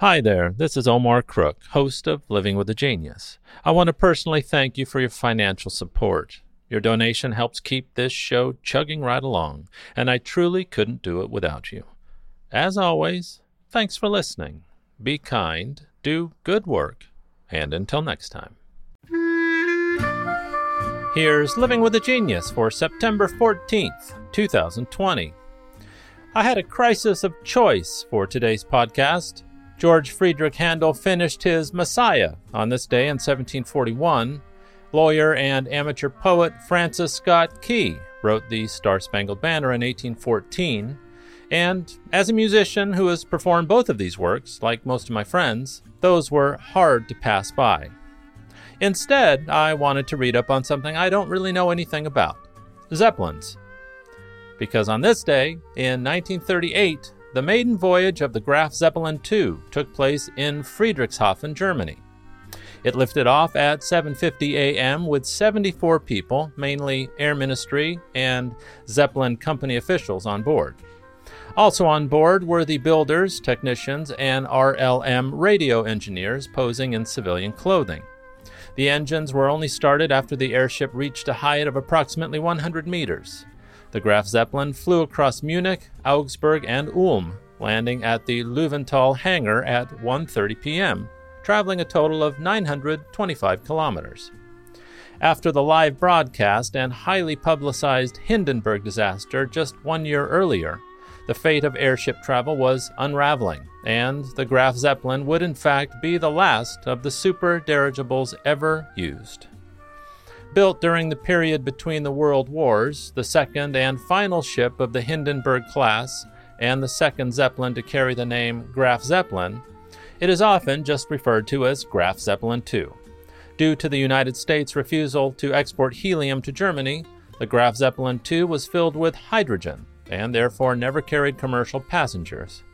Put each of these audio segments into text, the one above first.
Hi there, this is Omar Crook, host of Living with a Genius. I want to personally thank you for your financial support. Your donation helps keep this show chugging right along, and I truly couldn't do it without you. As always, thanks for listening. Be kind, do good work, and until next time. Here's Living with a Genius for September 14th, 2020. I had a crisis of choice for today's podcast. George Friedrich Handel finished his Messiah on this day in 1741. Lawyer and amateur poet Francis Scott Key wrote the Star Spangled Banner in 1814. And as a musician who has performed both of these works, like most of my friends, those were hard to pass by. Instead, I wanted to read up on something I don't really know anything about Zeppelins. Because on this day, in 1938, the maiden voyage of the Graf Zeppelin II took place in Friedrichshafen, Germany. It lifted off at 7:50 a.m. with 74 people, mainly Air Ministry and Zeppelin company officials on board. Also on board were the builders, technicians, and RLM radio engineers posing in civilian clothing. The engines were only started after the airship reached a height of approximately 100 meters. The Graf Zeppelin flew across Munich, Augsburg, and Ulm, landing at the Löwenthal hangar at 1:30 p.m., traveling a total of 925 kilometers. After the live broadcast and highly publicized Hindenburg disaster just one year earlier, the fate of airship travel was unraveling, and the Graf Zeppelin would in fact be the last of the super dirigibles ever used. Built during the period between the World Wars, the second and final ship of the Hindenburg class, and the second Zeppelin to carry the name Graf Zeppelin, it is often just referred to as Graf Zeppelin II. Due to the United States' refusal to export helium to Germany, the Graf Zeppelin II was filled with hydrogen and therefore never carried commercial passengers.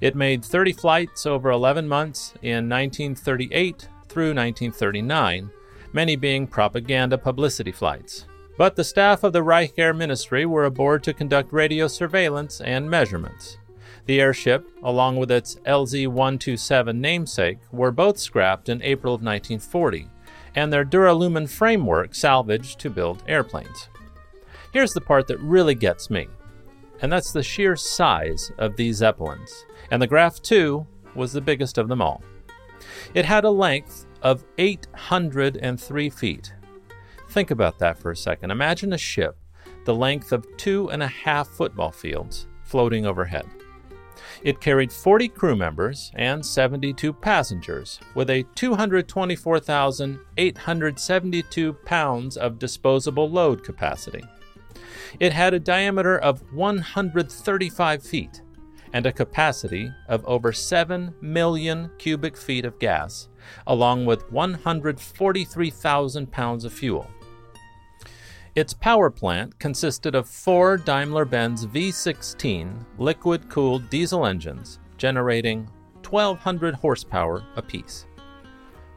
It made 30 flights over 11 months in 1938 through 1939, many being propaganda publicity flights. But the staff of the Reich Air Ministry were aboard to conduct radio surveillance and measurements. The airship, along with its LZ 127 namesake, were both scrapped in April of 1940, and their duralumin framework salvaged to build airplanes. Here's the part that really gets me and that's the sheer size of these Zeppelins, and the Graf 2 was the biggest of them all. It had a length of 803 feet. Think about that for a second. Imagine a ship the length of two and a half football fields floating overhead. It carried 40 crew members and 72 passengers, with a 224,872 pounds of disposable load capacity. It had a diameter of 135 feet and a capacity of over 7 million cubic feet of gas, along with 143,000 pounds of fuel. Its power plant consisted of four Daimler Benz V16 liquid cooled diesel engines generating 1,200 horsepower apiece.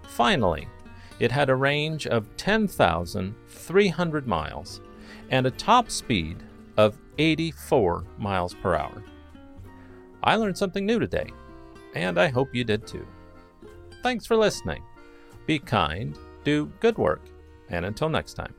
Finally, it had a range of 10,300 miles and a top speed of 84 miles per hour. I learned something new today, and I hope you did too. Thanks for listening. Be kind, do good work, and until next time.